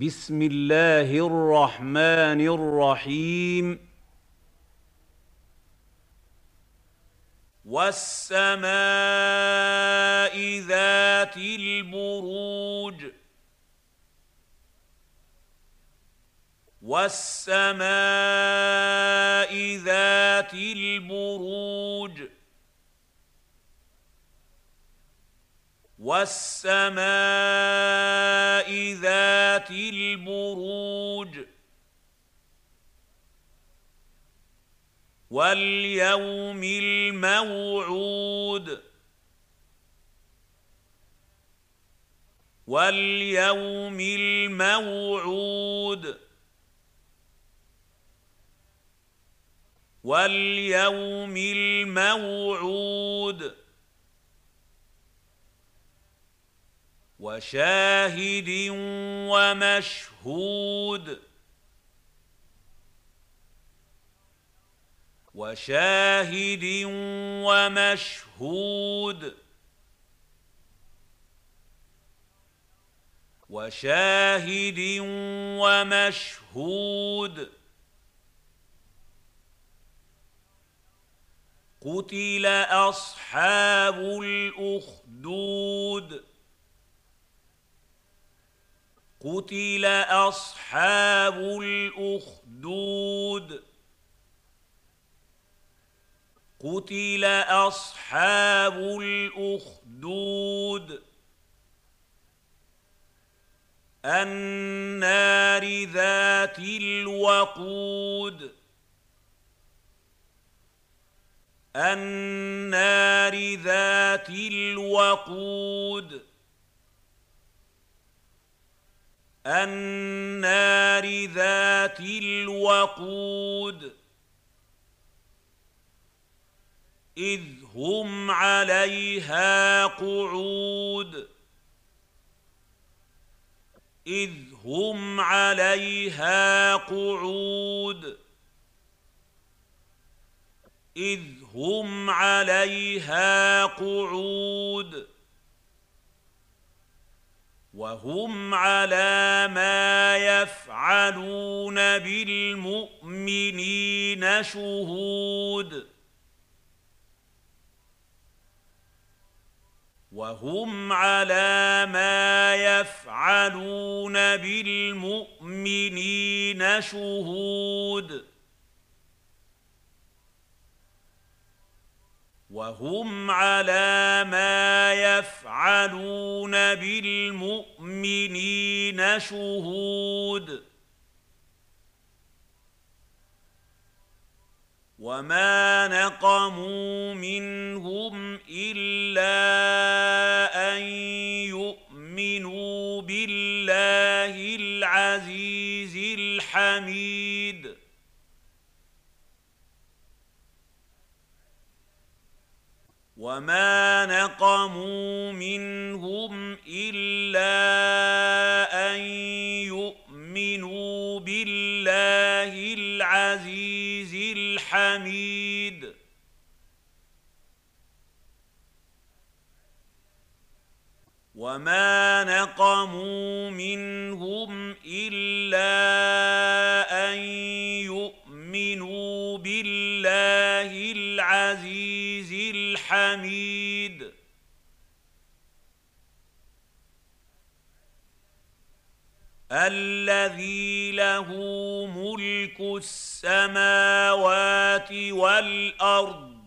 بسم الله الرحمن الرحيم. والسماء ذات البروج. والسماء ذات البروج. والسماء ذات البروج واليوم الموعود واليوم الموعود واليوم الموعود وشاهد ومشهود. وشاهد ومشهود. وشاهد ومشهود. قتل أصحاب الأخدود. قتل اصحاب الاخدود قتل اصحاب الاخدود النار ذات الوقود النار ذات الوقود النار ذات الوقود. إذ هم عليها قعود. إذ هم عليها قعود. إذ هم عليها قعود. وهم على ما يفعلون بالمؤمنين شهود. وهم على ما يفعلون بالمؤمنين شهود. وهم على ما يفعلون بالمؤمنين شهود. وما نقموا منهم إلا أن وما نقموا منهم الا ان يؤمنوا بالله العزيز الحميد وما نقموا منهم الا الحميد. الذي له ملك السماوات والأرض.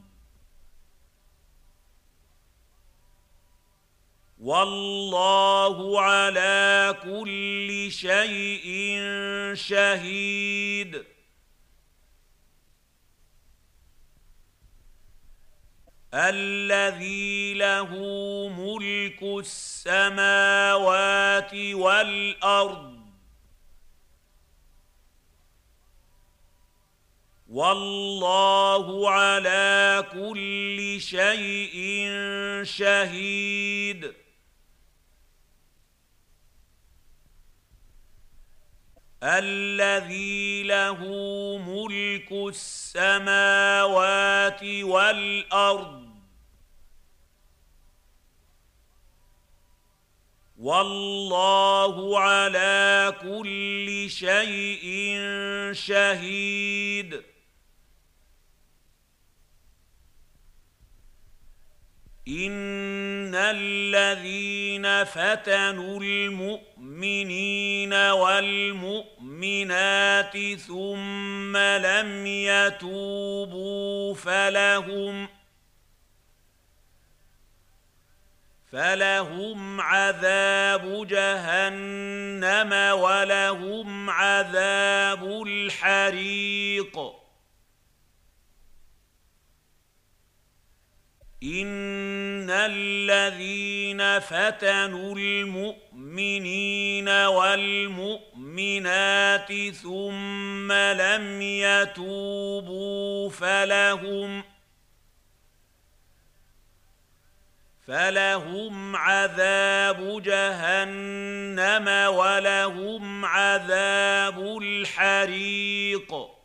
والله على كل شيء شهيد. الذي له ملك السماوات والأرض. والله على كل شيء شهيد. الذي له ملك السماوات والأرض. والله على كل شيء شهيد. ان الذين فتنوا المؤمنين والمؤمنات ثم لم يتوبوا فلهم فلهم عذاب جهنم ولهم عذاب الحريق. إن الذين فتنوا المؤمنين والمؤمنات ثم لم يتوبوا فلهم فلهم عذاب جهنم ولهم عذاب الحريق.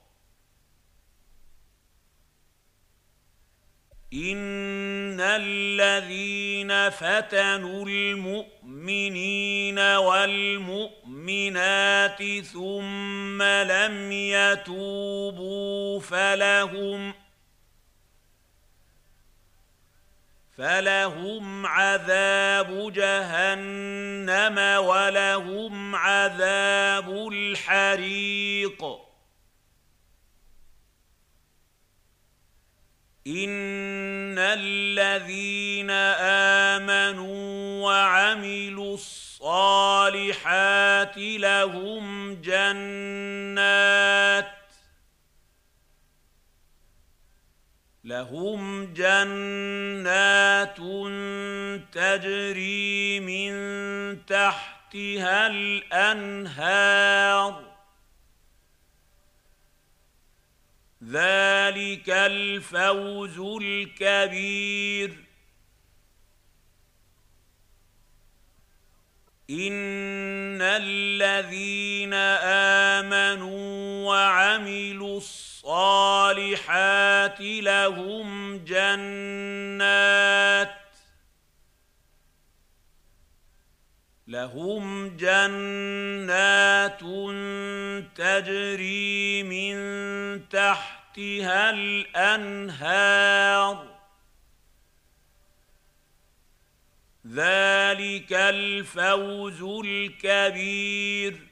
إن الذين فتنوا المؤمنين والمؤمنات ثم لم يتوبوا فلهم فلهم عذاب جهنم ولهم عذاب الحريق ان الذين امنوا وعملوا الصالحات لهم جنات لهم جنات تجري من تحتها الأنهار. ذلك الفوز الكبير. إن الذين امنوا الصالحات لهم جنات لهم جنات تجري من تحتها الأنهار ذلك الفوز الكبير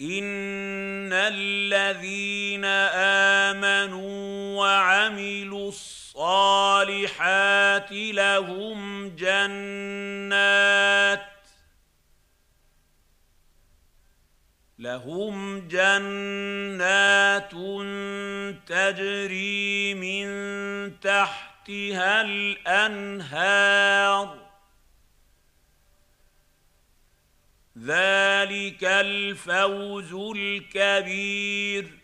ان الذين امنوا وعملوا الصالحات لهم جنات لهم جنات تجري من تحتها الانهار ذلك الفوز الكبير.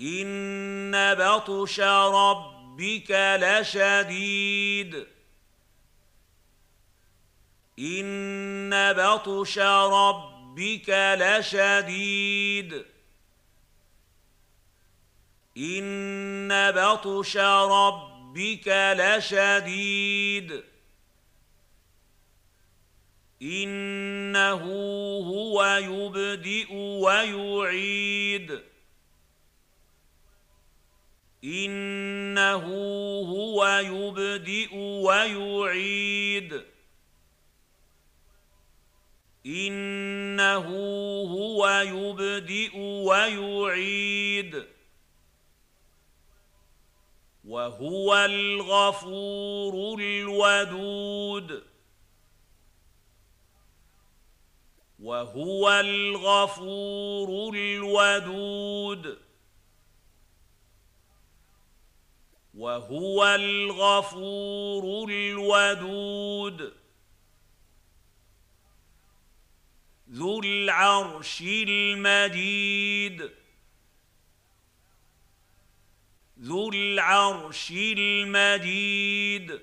إن بطش ربك لشديد. إن بطش ربك لشديد. إن بطش ربك لشديد. إنه هو يبدئ ويعيد. إنه هو يبدئ ويعيد. إنه هو يبدئ ويعيد. وهو الغفور الودود. وهو الغفور الودود. وهو الغفور الودود. ذو العرش المجيد. ذو العرش المجيد.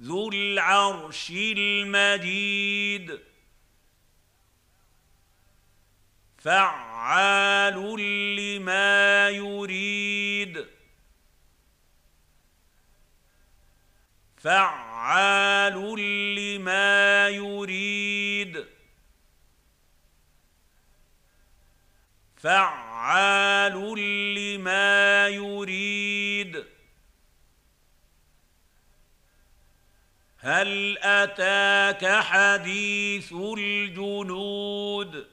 ذو العرش المجيد. فعال لما يريد. فعال لما يريد. فعال لما يريد. هل أتاك حديث الجنود؟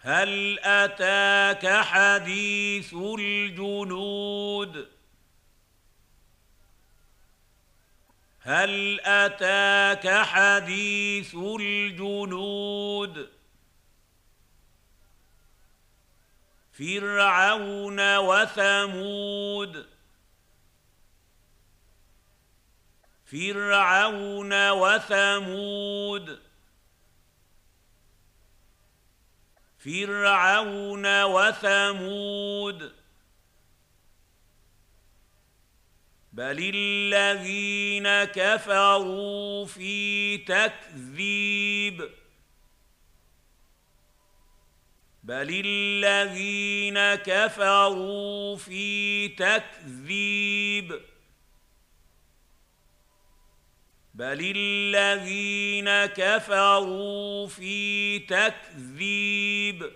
هل أتاك حديث الجنود؟ هل أتاك حديث الجنود؟ فرعون وثمود فرعون وثمود. فرعون وثمود. بل الذين كفروا في تكذيب. بل الذين كفروا في تكذيب. بل الذين كفروا في تكذيب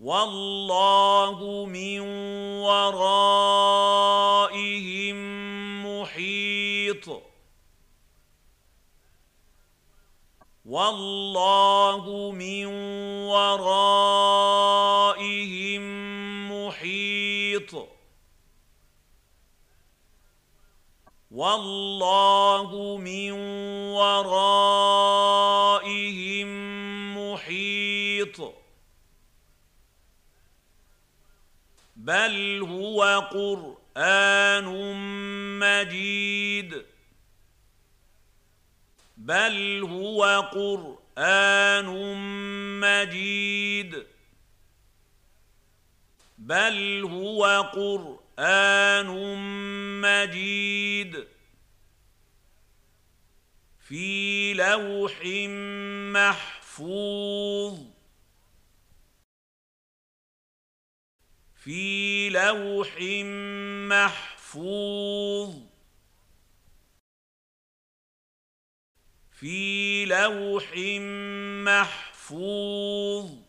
والله من ورائهم محيط والله من ورائهم محيط والله من ورائهم محيط. بل هو قرآن مجيد. بل هو قرآن مجيد. بل هو قرآن مجيد في لوح محفوظ في لوح محفوظ في لوح محفوظ